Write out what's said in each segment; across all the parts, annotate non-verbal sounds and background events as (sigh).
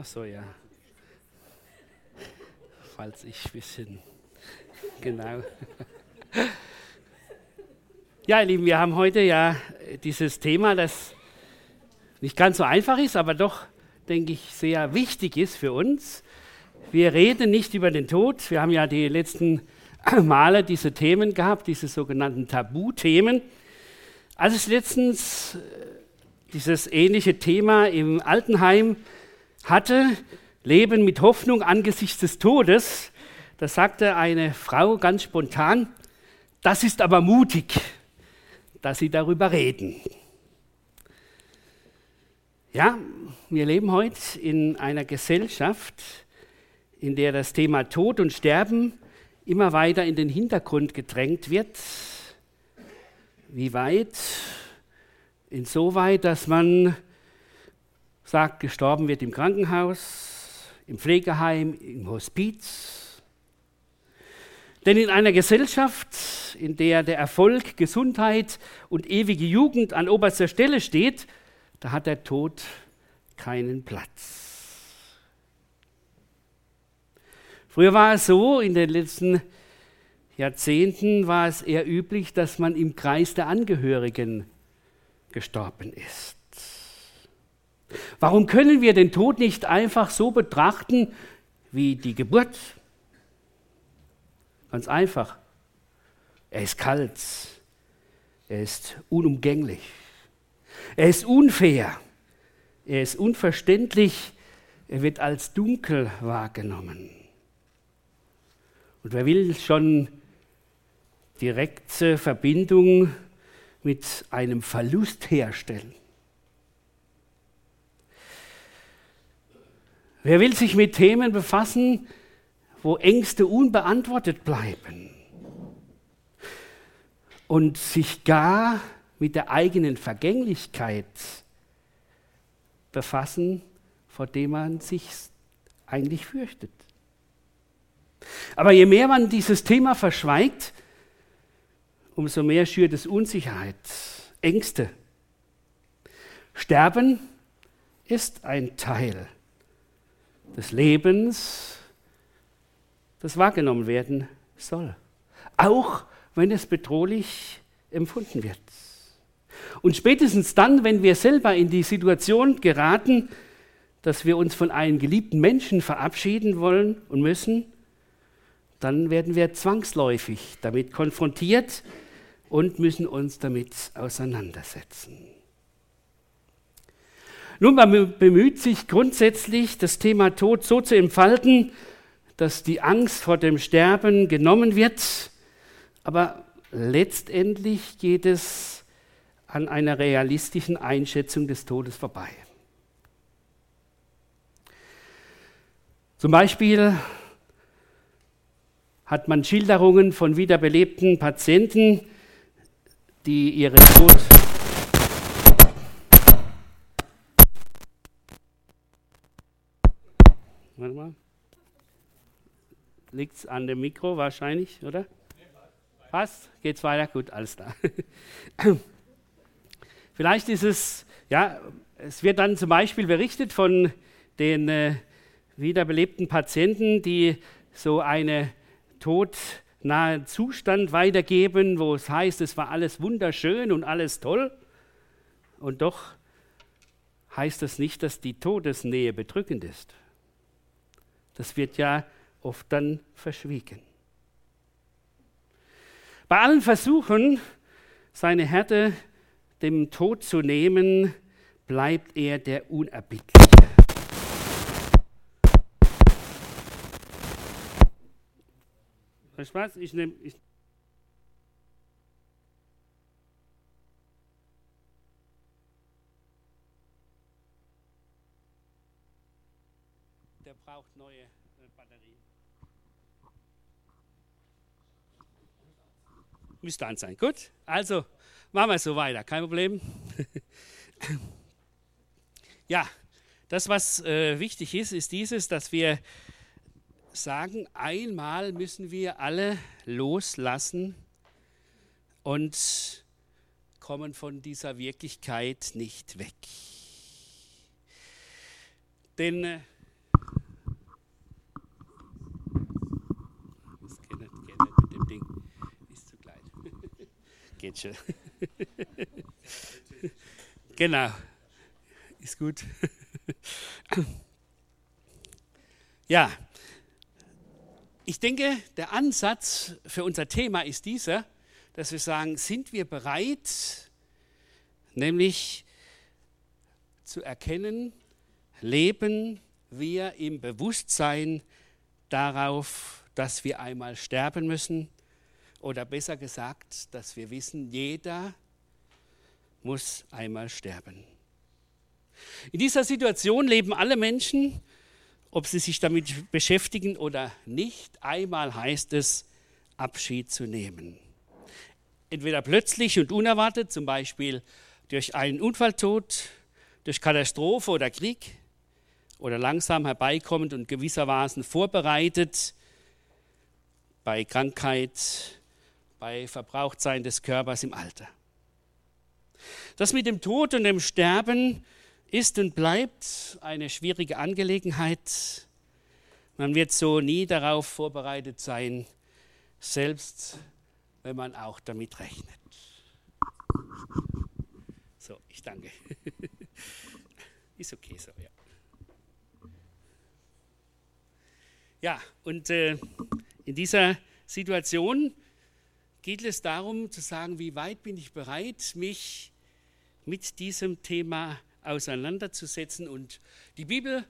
Ach so, ja. Falls ich bisschen. Genau. Ja, ihr Lieben, wir haben heute ja dieses Thema, das nicht ganz so einfach ist, aber doch, denke ich, sehr wichtig ist für uns. Wir reden nicht über den Tod. Wir haben ja die letzten (clears throat) Male diese Themen gehabt, diese sogenannten Tabuthemen. Als ich letztens äh, dieses ähnliche Thema im Altenheim hatte, Leben mit Hoffnung angesichts des Todes, da sagte eine Frau ganz spontan, das ist aber mutig, dass Sie darüber reden. Ja, wir leben heute in einer Gesellschaft, in der das Thema Tod und Sterben immer weiter in den Hintergrund gedrängt wird. Wie weit? Insoweit, dass man sagt, gestorben wird im Krankenhaus, im Pflegeheim, im Hospiz. Denn in einer Gesellschaft, in der der Erfolg, Gesundheit und ewige Jugend an oberster Stelle steht, da hat der Tod keinen Platz. Früher war es so, in den letzten Jahrzehnten war es eher üblich, dass man im Kreis der Angehörigen gestorben ist. Warum können wir den Tod nicht einfach so betrachten wie die Geburt? Ganz einfach. Er ist kalt. Er ist unumgänglich. Er ist unfair. Er ist unverständlich. Er wird als dunkel wahrgenommen. Und wer will schon direkte Verbindung mit einem Verlust herstellen? Wer will sich mit Themen befassen, wo Ängste unbeantwortet bleiben und sich gar mit der eigenen Vergänglichkeit befassen, vor dem man sich eigentlich fürchtet. Aber je mehr man dieses Thema verschweigt, umso mehr schürt es Unsicherheit, Ängste. Sterben ist ein Teil des Lebens, das wahrgenommen werden soll. Auch wenn es bedrohlich empfunden wird. Und spätestens dann, wenn wir selber in die Situation geraten, dass wir uns von einem geliebten Menschen verabschieden wollen und müssen, dann werden wir zwangsläufig damit konfrontiert und müssen uns damit auseinandersetzen. Nun, man bemüht sich grundsätzlich, das Thema Tod so zu entfalten, dass die Angst vor dem Sterben genommen wird, aber letztendlich geht es an einer realistischen Einschätzung des Todes vorbei. Zum Beispiel hat man Schilderungen von wiederbelebten Patienten, die ihren Tod Warte mal. Liegt es an dem Mikro wahrscheinlich, oder? Passt? Geht's weiter? Gut, alles da. (laughs) Vielleicht ist es, ja, es wird dann zum Beispiel berichtet von den äh, wiederbelebten Patienten, die so einen todnahen Zustand weitergeben, wo es heißt, es war alles wunderschön und alles toll. Und doch heißt das nicht, dass die Todesnähe bedrückend ist. Das wird ja oft dann verschwiegen. Bei allen Versuchen, seine Härte dem Tod zu nehmen, bleibt er der Unerbittliche. Du was? Ich nehme. Ich braucht neue äh, Batterien. Müsste an sein. Gut, also machen wir so weiter, kein Problem. (laughs) ja, das, was äh, wichtig ist, ist dieses, dass wir sagen, einmal müssen wir alle loslassen und kommen von dieser Wirklichkeit nicht weg. Denn äh, geht schon. genau. Ist gut. ja, ich denke, der Ansatz für unser Thema ist dieser, dass wir sagen, sind wir bereit, nämlich zu erkennen, leben wir im Bewusstsein darauf, dass wir einmal sterben müssen oder besser gesagt, dass wir wissen, jeder muss einmal sterben. In dieser Situation leben alle Menschen, ob sie sich damit beschäftigen oder nicht. Einmal heißt es, Abschied zu nehmen. Entweder plötzlich und unerwartet, zum Beispiel durch einen Unfalltod, durch Katastrophe oder Krieg, oder langsam herbeikommend und gewissermaßen vorbereitet bei Krankheit, bei Verbrauchtsein des Körpers im Alter. Das mit dem Tod und dem Sterben ist und bleibt eine schwierige Angelegenheit. Man wird so nie darauf vorbereitet sein, selbst wenn man auch damit rechnet. So, ich danke. (laughs) Ist okay so, ja. Ja, und äh, in dieser Situation geht es darum zu sagen, wie weit bin ich bereit, mich mit diesem Thema auseinanderzusetzen. Und die Bibel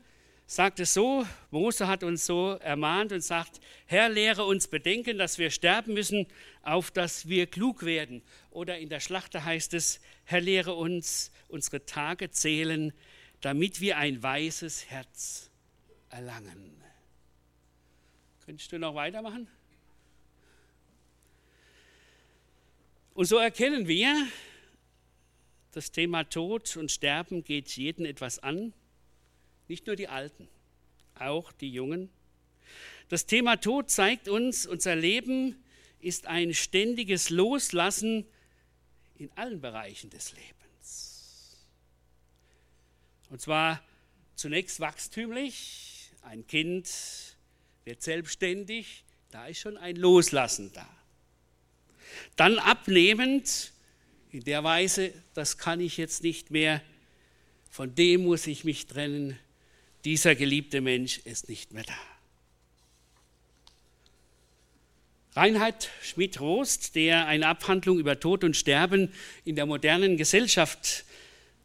sagt es so, Mose hat uns so ermahnt und sagt, Herr, lehre uns bedenken, dass wir sterben müssen, auf dass wir klug werden. Oder in der Schlachter heißt es, Herr, lehre uns unsere Tage zählen, damit wir ein weises Herz erlangen. Könntest du noch weitermachen? Und so erkennen wir, das Thema Tod und Sterben geht jeden etwas an, nicht nur die Alten, auch die Jungen. Das Thema Tod zeigt uns, unser Leben ist ein ständiges Loslassen in allen Bereichen des Lebens. Und zwar zunächst wachstümlich, ein Kind wird selbstständig, da ist schon ein Loslassen da. Dann abnehmend, in der Weise, das kann ich jetzt nicht mehr, von dem muss ich mich trennen, dieser geliebte Mensch ist nicht mehr da. Reinhard Schmidt-Rost, der eine Abhandlung über Tod und Sterben in der modernen Gesellschaft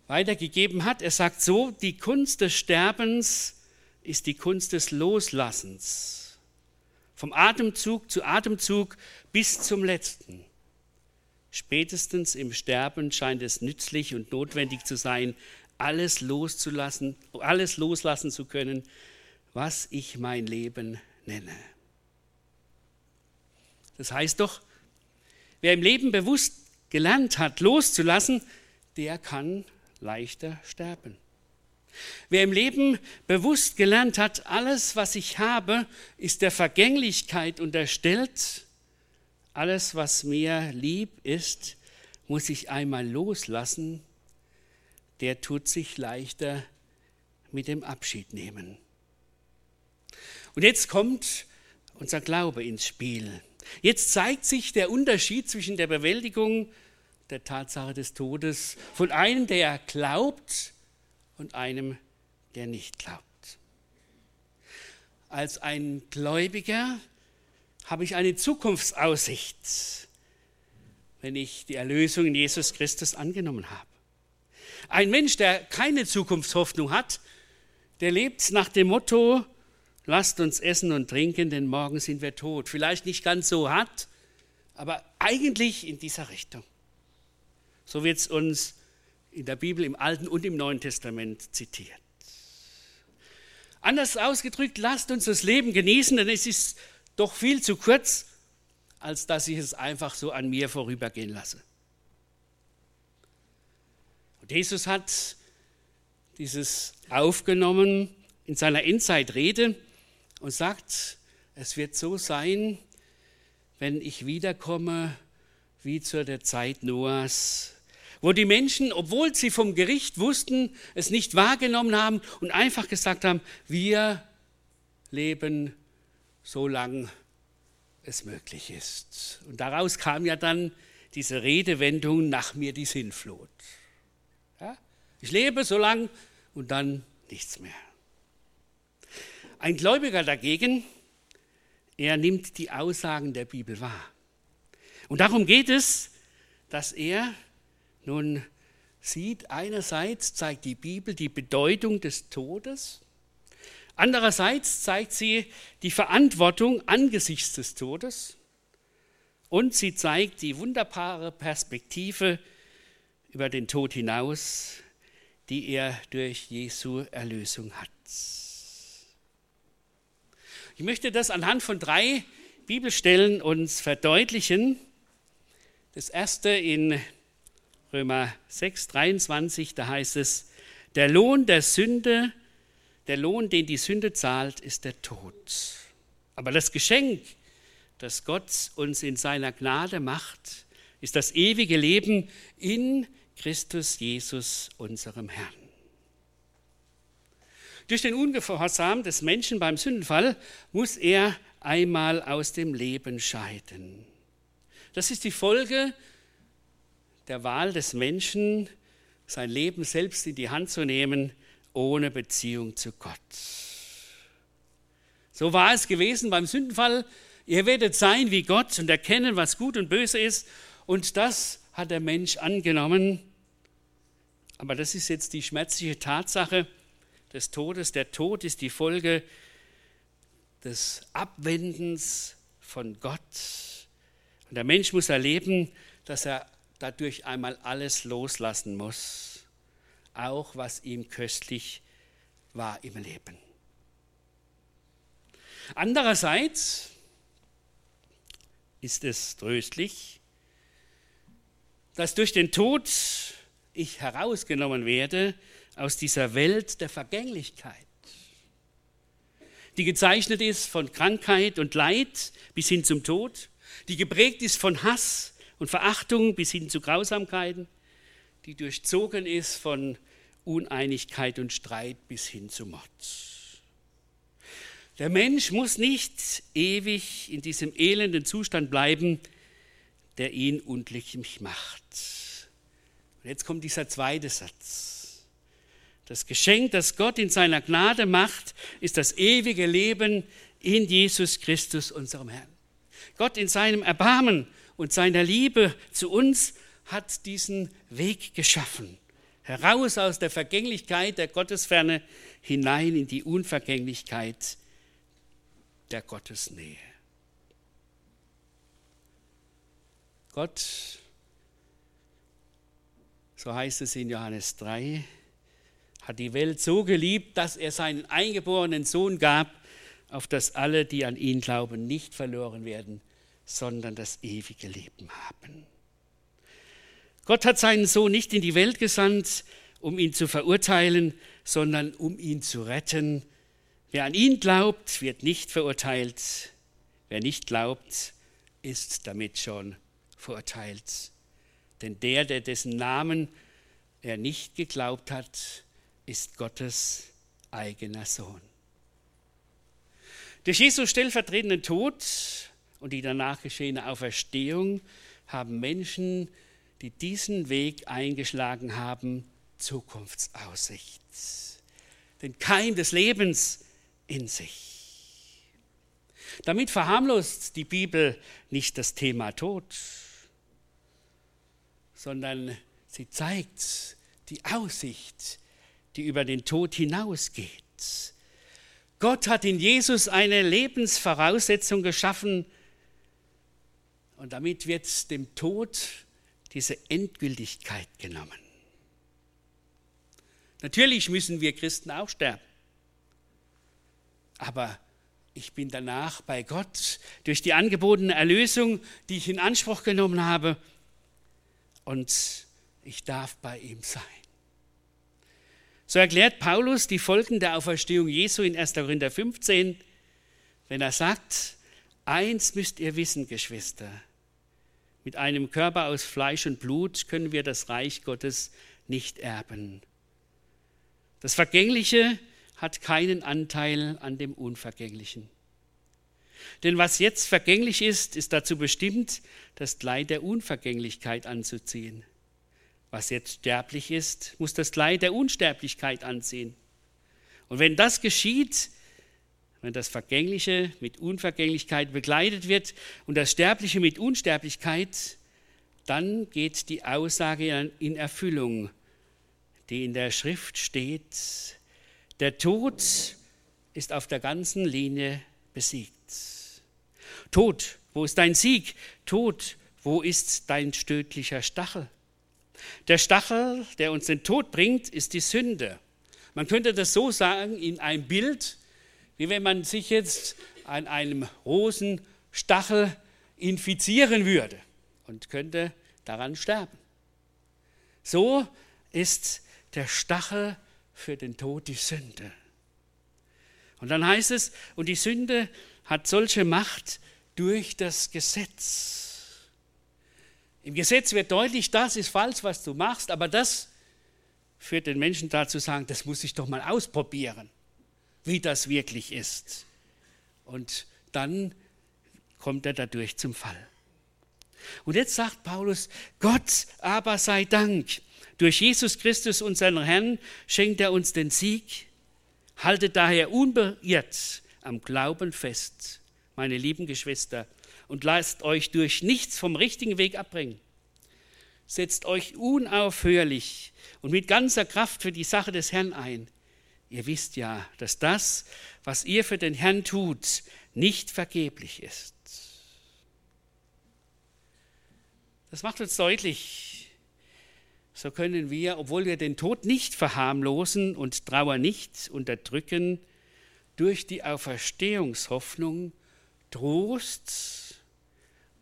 weitergegeben hat, er sagt so, die Kunst des Sterbens ist die Kunst des Loslassens. Vom Atemzug zu Atemzug bis zum letzten. Spätestens im Sterben scheint es nützlich und notwendig zu sein, alles loszulassen, alles loslassen zu können, was ich mein Leben nenne. Das heißt doch, wer im Leben bewusst gelernt hat, loszulassen, der kann leichter sterben. Wer im Leben bewusst gelernt hat, alles, was ich habe, ist der Vergänglichkeit unterstellt, alles, was mir lieb ist, muss ich einmal loslassen, der tut sich leichter mit dem Abschied nehmen. Und jetzt kommt unser Glaube ins Spiel. Jetzt zeigt sich der Unterschied zwischen der Bewältigung der Tatsache des Todes von einem, der glaubt, und einem, der nicht glaubt. Als ein Gläubiger habe ich eine Zukunftsaussicht, wenn ich die Erlösung in Jesus Christus angenommen habe. Ein Mensch, der keine Zukunftshoffnung hat, der lebt nach dem Motto, lasst uns essen und trinken, denn morgen sind wir tot. Vielleicht nicht ganz so hart, aber eigentlich in dieser Richtung. So wird es uns in der Bibel im Alten und im Neuen Testament zitiert. Anders ausgedrückt, lasst uns das Leben genießen, denn es ist doch viel zu kurz, als dass ich es einfach so an mir vorübergehen lasse. Und Jesus hat dieses aufgenommen in seiner Endzeitrede und sagt, es wird so sein, wenn ich wiederkomme wie zu der Zeit Noahs, wo die Menschen, obwohl sie vom Gericht wussten, es nicht wahrgenommen haben und einfach gesagt haben, wir leben so lange es möglich ist. Und daraus kam ja dann diese Redewendung nach mir die Sinnflut. Ja? Ich lebe so lang und dann nichts mehr. Ein Gläubiger dagegen, er nimmt die Aussagen der Bibel wahr. Und darum geht es, dass er nun sieht, einerseits zeigt die Bibel die Bedeutung des Todes, andererseits zeigt sie die Verantwortung angesichts des Todes und sie zeigt die wunderbare Perspektive über den Tod hinaus, die er durch Jesu Erlösung hat. Ich möchte das anhand von drei Bibelstellen uns verdeutlichen. Das erste in Römer 6, 23, da heißt es, der Lohn der Sünde, der Lohn, den die Sünde zahlt, ist der Tod. Aber das Geschenk, das Gott uns in seiner Gnade macht, ist das ewige Leben in Christus Jesus, unserem Herrn. Durch den Ungehorsam des Menschen beim Sündenfall muss er einmal aus dem Leben scheiden. Das ist die Folge der Wahl des Menschen, sein Leben selbst in die Hand zu nehmen, ohne Beziehung zu Gott. So war es gewesen beim Sündenfall. Ihr werdet sein wie Gott und erkennen, was gut und böse ist. Und das hat der Mensch angenommen. Aber das ist jetzt die schmerzliche Tatsache des Todes. Der Tod ist die Folge des Abwendens von Gott. Und der Mensch muss erleben, dass er dadurch einmal alles loslassen muss, auch was ihm köstlich war im Leben. Andererseits ist es tröstlich, dass durch den Tod ich herausgenommen werde aus dieser Welt der Vergänglichkeit, die gezeichnet ist von Krankheit und Leid bis hin zum Tod, die geprägt ist von Hass und Verachtung bis hin zu Grausamkeiten, die durchzogen ist von Uneinigkeit und Streit bis hin zu Mord. Der Mensch muss nicht ewig in diesem elenden Zustand bleiben, der ihn unglücklich macht. Und jetzt kommt dieser zweite Satz. Das Geschenk, das Gott in seiner Gnade macht, ist das ewige Leben in Jesus Christus, unserem Herrn. Gott in seinem Erbarmen und seiner Liebe zu uns hat diesen Weg geschaffen. Heraus aus der Vergänglichkeit der Gottesferne hinein in die Unvergänglichkeit der Gottesnähe. Gott so heißt es in Johannes 3, hat die Welt so geliebt, dass er seinen eingeborenen Sohn gab, auf dass alle, die an ihn glauben, nicht verloren werden, sondern das ewige Leben haben. Gott hat seinen Sohn nicht in die Welt gesandt, um ihn zu verurteilen, sondern um ihn zu retten. Wer an ihn glaubt, wird nicht verurteilt. Wer nicht glaubt, ist damit schon verurteilt. Denn der, der dessen Namen er nicht geglaubt hat, ist Gottes eigener Sohn. Durch Jesu stellvertretenden Tod und die danach geschehene Auferstehung haben Menschen, die diesen Weg eingeschlagen haben, Zukunftsaussicht. Den Keim des Lebens in sich. Damit verharmlost die Bibel nicht das Thema Tod sondern sie zeigt die Aussicht, die über den Tod hinausgeht. Gott hat in Jesus eine Lebensvoraussetzung geschaffen und damit wird dem Tod diese Endgültigkeit genommen. Natürlich müssen wir Christen auch sterben, aber ich bin danach bei Gott durch die angebotene Erlösung, die ich in Anspruch genommen habe, und ich darf bei ihm sein. So erklärt Paulus die Folgen der Auferstehung Jesu in 1. Korinther 15, wenn er sagt, eins müsst ihr wissen, Geschwister, mit einem Körper aus Fleisch und Blut können wir das Reich Gottes nicht erben. Das Vergängliche hat keinen Anteil an dem Unvergänglichen. Denn was jetzt vergänglich ist, ist dazu bestimmt, das Kleid der Unvergänglichkeit anzuziehen. Was jetzt sterblich ist, muss das Kleid der Unsterblichkeit anziehen. Und wenn das geschieht, wenn das Vergängliche mit Unvergänglichkeit begleitet wird und das Sterbliche mit Unsterblichkeit, dann geht die Aussage in Erfüllung, die in der Schrift steht, der Tod ist auf der ganzen Linie besiegt. Tod, wo ist dein Sieg? Tod, wo ist dein stödlicher Stachel? Der Stachel, der uns den Tod bringt, ist die Sünde. Man könnte das so sagen in einem Bild, wie wenn man sich jetzt an einem Rosenstachel infizieren würde und könnte daran sterben. So ist der Stachel für den Tod die Sünde. Und dann heißt es, und die Sünde hat solche Macht durch das Gesetz. Im Gesetz wird deutlich, das ist falsch, was du machst, aber das führt den Menschen dazu sagen, das muss ich doch mal ausprobieren, wie das wirklich ist. Und dann kommt er dadurch zum Fall. Und jetzt sagt Paulus, Gott aber sei Dank, durch Jesus Christus, unseren Herrn, schenkt er uns den Sieg. Haltet daher unbeirrt am Glauben fest, meine lieben Geschwister, und lasst euch durch nichts vom richtigen Weg abbringen. Setzt euch unaufhörlich und mit ganzer Kraft für die Sache des Herrn ein. Ihr wisst ja, dass das, was ihr für den Herrn tut, nicht vergeblich ist. Das macht uns deutlich, so können wir, obwohl wir den Tod nicht verharmlosen und Trauer nicht unterdrücken, durch die Auferstehungshoffnung Trost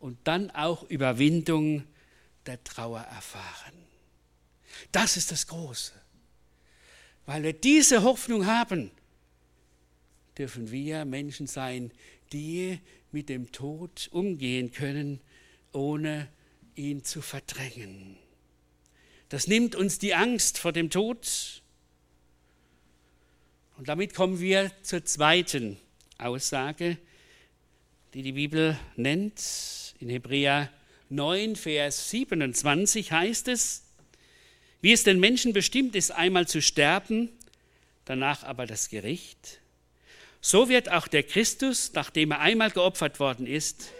und dann auch Überwindung der Trauer erfahren. Das ist das Große. Weil wir diese Hoffnung haben, dürfen wir Menschen sein, die mit dem Tod umgehen können, ohne ihn zu verdrängen. Das nimmt uns die Angst vor dem Tod. Und damit kommen wir zur zweiten Aussage, die die Bibel nennt. In Hebräer 9, Vers 27 heißt es, wie es den Menschen bestimmt ist, einmal zu sterben, danach aber das Gericht, so wird auch der Christus, nachdem er einmal geopfert worden ist,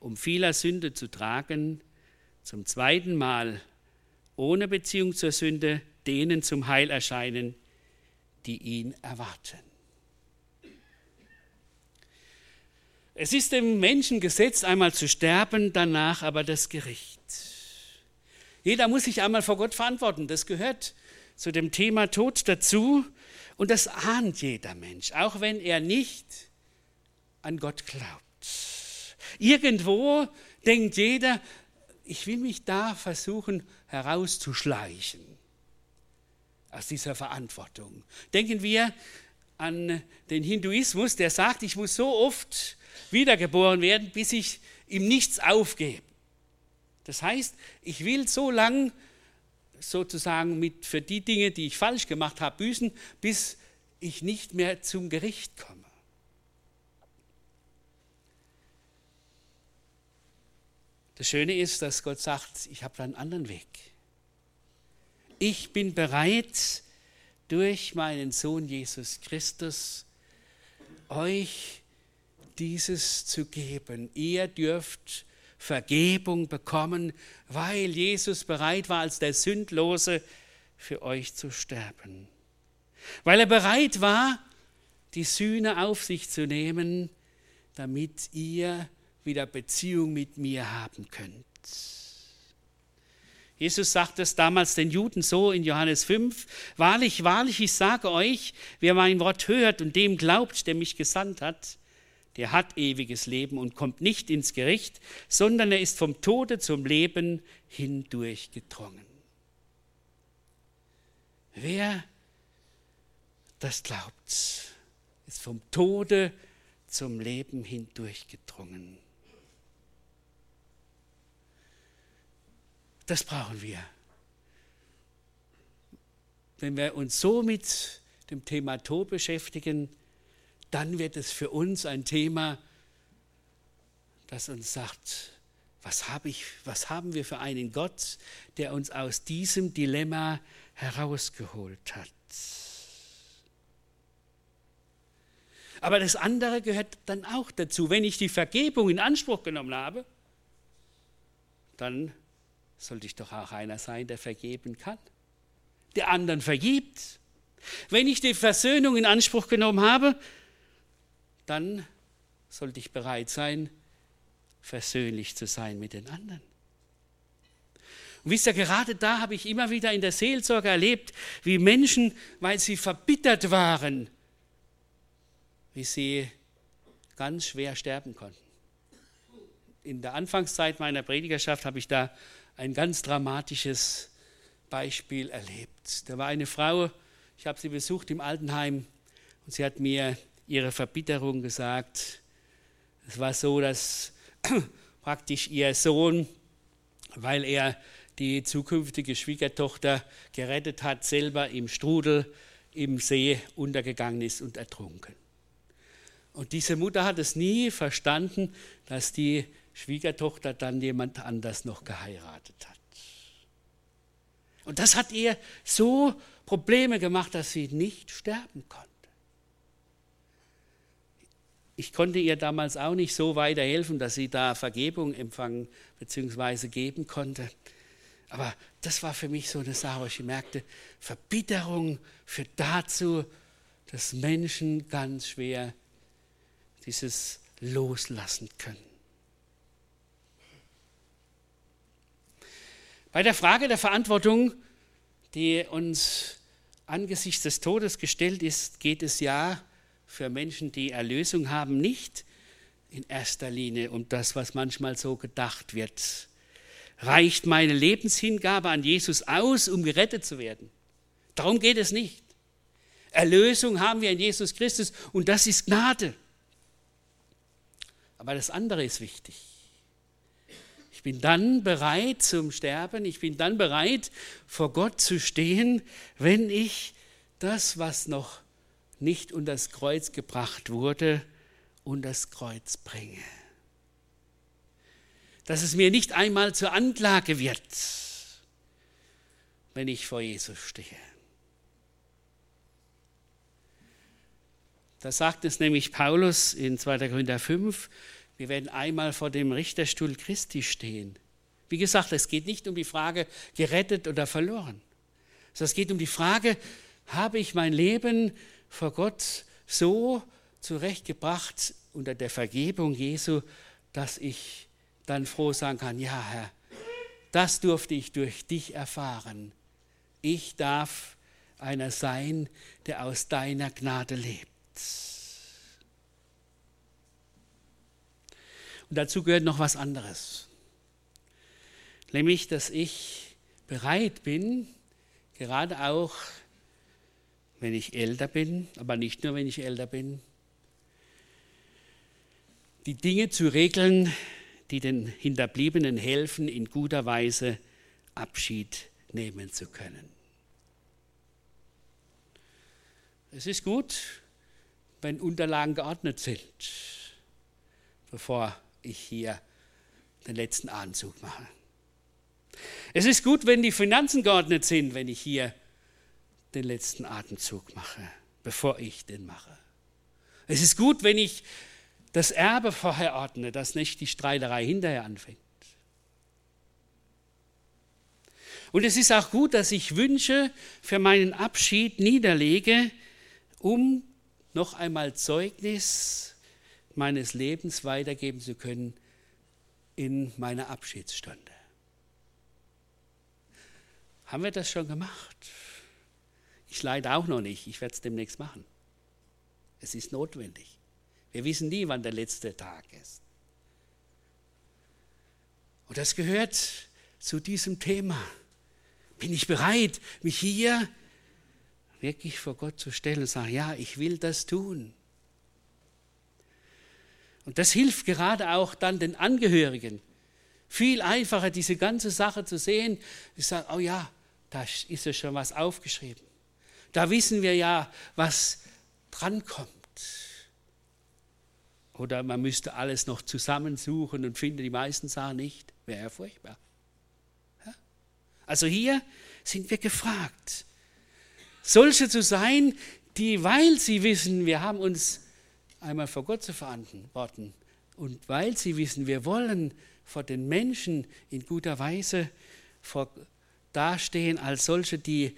um vieler Sünde zu tragen, zum zweiten Mal ohne Beziehung zur Sünde denen zum Heil erscheinen, die ihn erwarten. Es ist dem Menschen gesetzt, einmal zu sterben, danach aber das Gericht. Jeder muss sich einmal vor Gott verantworten. Das gehört zu dem Thema Tod dazu. Und das ahnt jeder Mensch, auch wenn er nicht an Gott glaubt. Irgendwo denkt jeder, ich will mich da versuchen herauszuschleichen aus dieser Verantwortung. Denken wir an den Hinduismus, der sagt, ich muss so oft wiedergeboren werden, bis ich ihm nichts aufgebe. Das heißt, ich will so lang sozusagen mit für die Dinge, die ich falsch gemacht habe, büßen, bis ich nicht mehr zum Gericht komme. Das Schöne ist, dass Gott sagt, ich habe einen anderen Weg. Ich bin bereit, durch meinen Sohn Jesus Christus euch dieses zu geben. Ihr dürft Vergebung bekommen, weil Jesus bereit war, als der Sündlose für euch zu sterben. Weil er bereit war, die Sühne auf sich zu nehmen, damit ihr wieder Beziehung mit mir haben könnt. Jesus sagt es damals den Juden so in Johannes 5, Wahrlich, wahrlich, ich sage euch, wer mein Wort hört und dem glaubt, der mich gesandt hat, der hat ewiges Leben und kommt nicht ins Gericht, sondern er ist vom Tode zum Leben hindurch gedrungen. Wer das glaubt, ist vom Tode zum Leben hindurch gedrungen. Das brauchen wir. Wenn wir uns so mit dem Thema Tod beschäftigen, dann wird es für uns ein Thema, das uns sagt, was, hab ich, was haben wir für einen Gott, der uns aus diesem Dilemma herausgeholt hat. Aber das andere gehört dann auch dazu. Wenn ich die Vergebung in Anspruch genommen habe, dann sollte ich doch auch einer sein, der vergeben kann, der anderen vergibt. Wenn ich die Versöhnung in Anspruch genommen habe, dann sollte ich bereit sein, versöhnlich zu sein mit den anderen. Und wisst ihr, gerade da habe ich immer wieder in der Seelsorge erlebt, wie Menschen, weil sie verbittert waren, wie sie ganz schwer sterben konnten. In der Anfangszeit meiner Predigerschaft habe ich da ein ganz dramatisches Beispiel erlebt. Da war eine Frau, ich habe sie besucht im Altenheim und sie hat mir ihre Verbitterung gesagt. Es war so, dass (clears throat) praktisch ihr Sohn, weil er die zukünftige Schwiegertochter gerettet hat, selber im Strudel im See untergegangen ist und ertrunken. Und diese Mutter hat es nie verstanden, dass die Schwiegertochter dann jemand anders noch geheiratet hat. Und das hat ihr so Probleme gemacht, dass sie nicht sterben konnte. Ich konnte ihr damals auch nicht so weiterhelfen, dass sie da Vergebung empfangen bzw. geben konnte. Aber das war für mich so eine Sache, wo ich merkte, Verbitterung führt dazu, dass Menschen ganz schwer dieses loslassen können. Bei der Frage der Verantwortung, die uns angesichts des Todes gestellt ist, geht es ja für Menschen, die Erlösung haben, nicht in erster Linie um das, was manchmal so gedacht wird. Reicht meine Lebenshingabe an Jesus aus, um gerettet zu werden? Darum geht es nicht. Erlösung haben wir in Jesus Christus und das ist Gnade. Aber das andere ist wichtig. Ich bin dann bereit zum Sterben, ich bin dann bereit, vor Gott zu stehen, wenn ich das, was noch nicht unter das Kreuz gebracht wurde, unter das Kreuz bringe. Dass es mir nicht einmal zur Anklage wird, wenn ich vor Jesus stehe. Da sagt es nämlich Paulus in 2. Korinther 5, wir werden einmal vor dem Richterstuhl Christi stehen. Wie gesagt, es geht nicht um die Frage, gerettet oder verloren, es geht um die Frage, habe ich mein Leben vor Gott so zurechtgebracht unter der Vergebung Jesu, dass ich dann froh sagen kann, ja Herr, das durfte ich durch dich erfahren. Ich darf einer sein, der aus deiner Gnade lebt. Und dazu gehört noch was anderes. Nämlich, dass ich bereit bin, gerade auch wenn ich älter bin, aber nicht nur, wenn ich älter bin, die Dinge zu regeln, die den Hinterbliebenen helfen, in guter Weise Abschied nehmen zu können. Es ist gut, wenn Unterlagen geordnet sind, bevor ich hier den letzten Anzug mache. Es ist gut, wenn die Finanzen geordnet sind, wenn ich hier den letzten Atemzug mache, bevor ich den mache. Es ist gut, wenn ich das Erbe vorher ordne, dass nicht die Streiterei hinterher anfängt. Und es ist auch gut, dass ich Wünsche für meinen Abschied niederlege, um noch einmal Zeugnis meines Lebens weitergeben zu können in meiner Abschiedsstunde. Haben wir das schon gemacht? Ich leide auch noch nicht, ich werde es demnächst machen. Es ist notwendig. Wir wissen nie, wann der letzte Tag ist. Und das gehört zu diesem Thema. Bin ich bereit, mich hier wirklich vor Gott zu stellen und sagen, ja, ich will das tun. Und das hilft gerade auch dann den Angehörigen. Viel einfacher, diese ganze Sache zu sehen. Ich sage, oh ja, da ist ja schon was aufgeschrieben. Da wissen wir ja, was drankommt. Oder man müsste alles noch zusammensuchen und finde die meisten Sachen nicht. Wäre ja furchtbar. Also hier sind wir gefragt, solche zu sein, die, weil sie wissen, wir haben uns einmal vor Gott zu verantworten und weil sie wissen, wir wollen vor den Menschen in guter Weise vor, dastehen als solche, die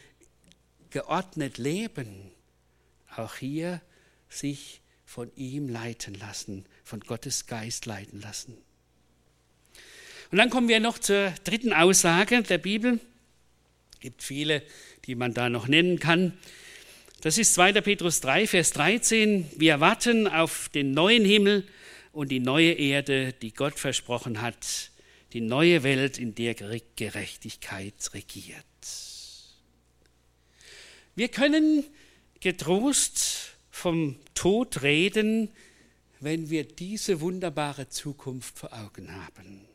geordnet leben, auch hier sich von ihm leiten lassen, von Gottes Geist leiten lassen. Und dann kommen wir noch zur dritten Aussage der Bibel. Es gibt viele, die man da noch nennen kann. Das ist 2. Petrus 3, Vers 13. Wir warten auf den neuen Himmel und die neue Erde, die Gott versprochen hat, die neue Welt, in der Gerechtigkeit regiert. Wir können getrost vom Tod reden, wenn wir diese wunderbare Zukunft vor Augen haben.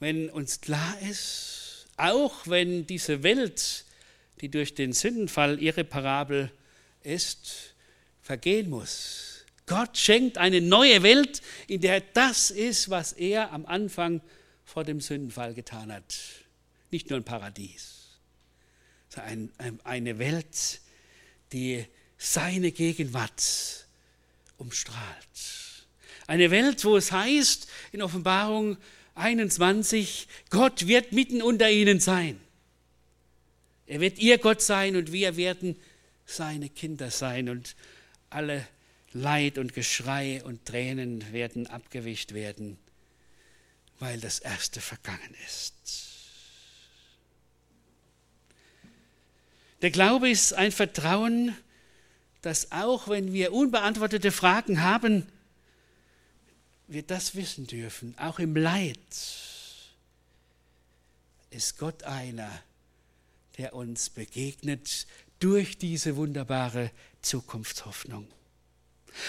Wenn uns klar ist, auch wenn diese Welt, die durch den Sündenfall irreparabel ist, vergehen muss. Gott schenkt eine neue Welt, in der das ist, was er am Anfang vor dem Sündenfall getan hat. Nicht nur ein Paradies, eine Welt, die seine Gegenwart umstrahlt. Eine Welt, wo es heißt in Offenbarung 21, Gott wird mitten unter ihnen sein. Er wird ihr Gott sein und wir werden seine Kinder sein und alle Leid und Geschrei und Tränen werden abgewischt werden, weil das Erste vergangen ist. Der Glaube ist ein Vertrauen, dass auch wenn wir unbeantwortete Fragen haben, wir das wissen dürfen, auch im Leid ist Gott einer, der uns begegnet durch diese wunderbare Zukunftshoffnung.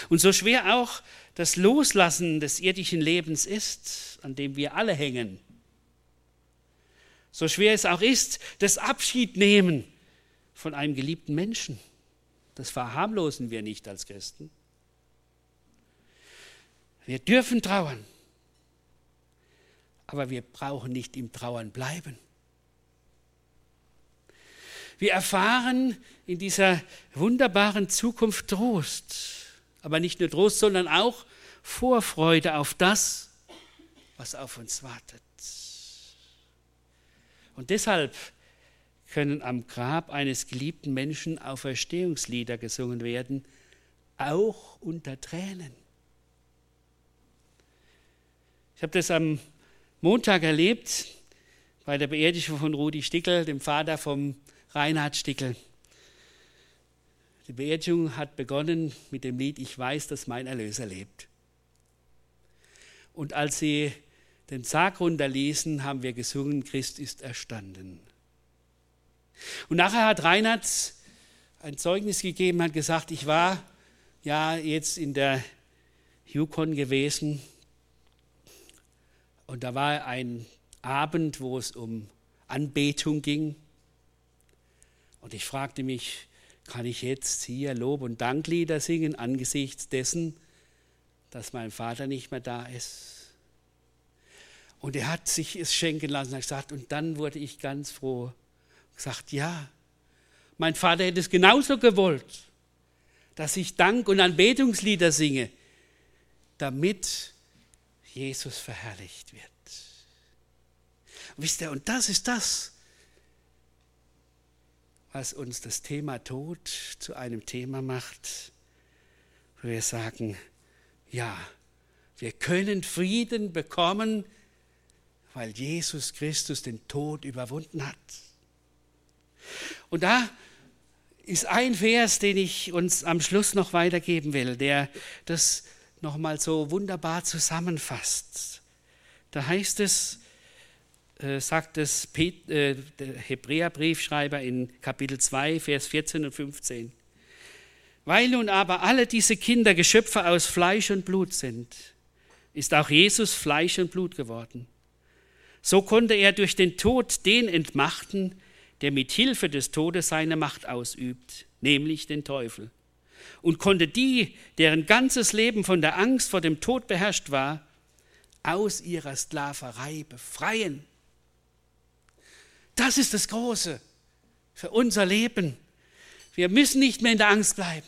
Und so schwer auch das Loslassen des irdischen Lebens ist, an dem wir alle hängen, so schwer es auch ist, das Abschiednehmen von einem geliebten Menschen. Das verharmlosen wir nicht als Christen. Wir dürfen trauern, aber wir brauchen nicht im Trauern bleiben. Wir erfahren in dieser wunderbaren Zukunft Trost, aber nicht nur Trost, sondern auch Vorfreude auf das, was auf uns wartet. Und deshalb können am Grab eines geliebten Menschen Auferstehungslieder gesungen werden, auch unter Tränen. Ich habe das am Montag erlebt bei der Beerdigung von Rudi Stickel, dem Vater vom Reinhard Stickel. Die Beerdigung hat begonnen mit dem Lied Ich weiß, dass mein Erlöser lebt. Und als sie den Sarg runterließen, haben wir gesungen, Christ ist erstanden. Und nachher hat Reinhard ein Zeugnis gegeben, hat gesagt, ich war ja jetzt in der Yukon gewesen und da war ein Abend, wo es um Anbetung ging. Und ich fragte mich, kann ich jetzt hier Lob- und Danklieder singen angesichts dessen, dass mein Vater nicht mehr da ist? Und er hat sich es schenken lassen und gesagt, und dann wurde ich ganz froh gesagt, ja, mein Vater hätte es genauso gewollt, dass ich Dank- und Anbetungslieder singe, damit Jesus verherrlicht wird. Und wisst ihr, und das ist das, was uns das Thema Tod zu einem Thema macht, wo wir sagen, ja, wir können Frieden bekommen, weil Jesus Christus den Tod überwunden hat. Und da ist ein Vers, den ich uns am Schluss noch weitergeben will, der das nochmal so wunderbar zusammenfasst. Da heißt es, äh, sagt es Pet, äh, der Hebräerbriefschreiber in Kapitel 2, Vers 14 und 15. Weil nun aber alle diese Kinder Geschöpfe aus Fleisch und Blut sind, ist auch Jesus Fleisch und Blut geworden. So konnte er durch den Tod den entmachten, der mit Hilfe des Todes seine Macht ausübt, nämlich den Teufel. und konnte die, deren ganzes Leben von der Angst vor dem Tod beherrscht war, aus ihrer Sklaverei befreien. Das ist das Große für unser Leben. Wir müssen nicht mehr in der Angst bleiben.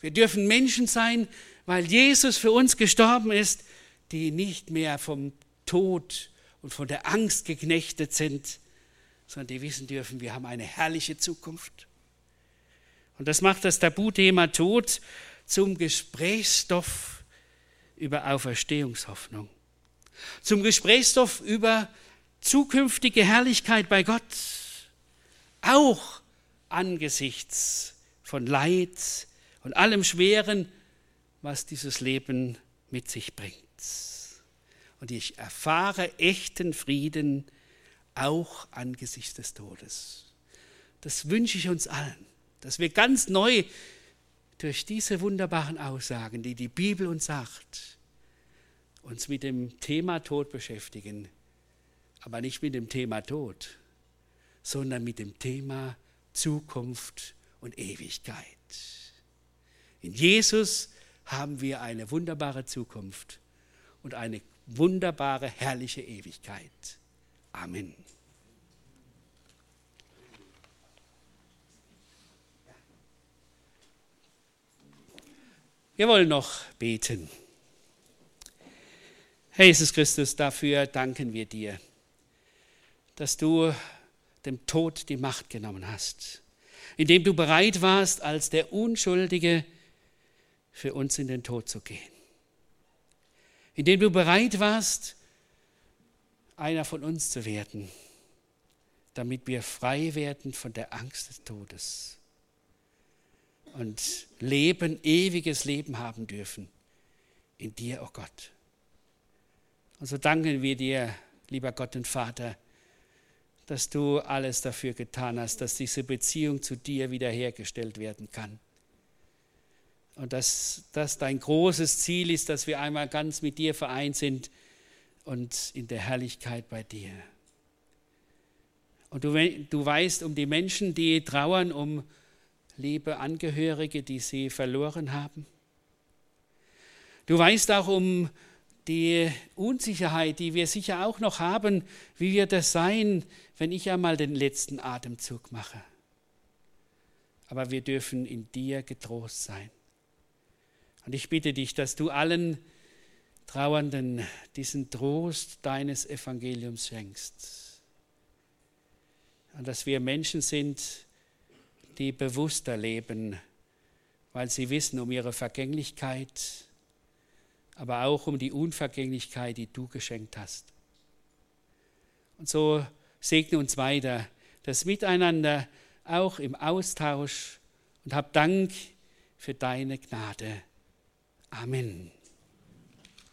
Wir dürfen Menschen sein, weil Jesus für uns gestorben ist, die nicht mehr vom Tod und von der Angst geknechtet sind, sondern die wissen dürfen, wir haben eine herrliche Zukunft. Und das macht das Tabuthema Tod zum Gesprächsstoff über Auferstehungshoffnung, zum Gesprächsstoff über zukünftige Herrlichkeit bei Gott, auch angesichts von Leid und allem Schweren, was dieses Leben mit sich bringt. Und ich erfahre echten Frieden auch angesichts des Todes. Das wünsche ich uns allen, dass wir ganz neu durch diese wunderbaren Aussagen, die die Bibel uns sagt, uns mit dem Thema Tod beschäftigen, aber nicht mit dem Thema Tod, sondern mit dem Thema Zukunft und Ewigkeit. In Jesus haben wir eine wunderbare Zukunft und eine wunderbare, herrliche Ewigkeit. Amen. Wir wollen noch beten. Herr Jesus Christus, dafür danken wir dir, dass du dem Tod die Macht genommen hast, indem du bereit warst, als der Unschuldige für uns in den Tod zu gehen, indem du bereit warst, einer von uns zu werden, damit wir frei werden von der Angst des Todes und Leben, ewiges Leben haben dürfen in dir, oh Gott. Und so danken wir dir, lieber Gott und Vater, dass du alles dafür getan hast, dass diese Beziehung zu dir wiederhergestellt werden kann. Und dass das dein großes Ziel ist, dass wir einmal ganz mit dir vereint sind und in der Herrlichkeit bei dir. Und du, du weißt um die Menschen, die trauern um liebe Angehörige, die sie verloren haben. Du weißt auch um die Unsicherheit, die wir sicher auch noch haben, wie wird das sein, wenn ich einmal den letzten Atemzug mache. Aber wir dürfen in dir getrost sein. Und ich bitte dich, dass du allen Trauernden diesen Trost deines Evangeliums schenkst. Und dass wir Menschen sind, die bewusster leben, weil sie wissen um ihre Vergänglichkeit, aber auch um die Unvergänglichkeit, die du geschenkt hast. Und so segne uns weiter das Miteinander, auch im Austausch und hab Dank für deine Gnade. Amen.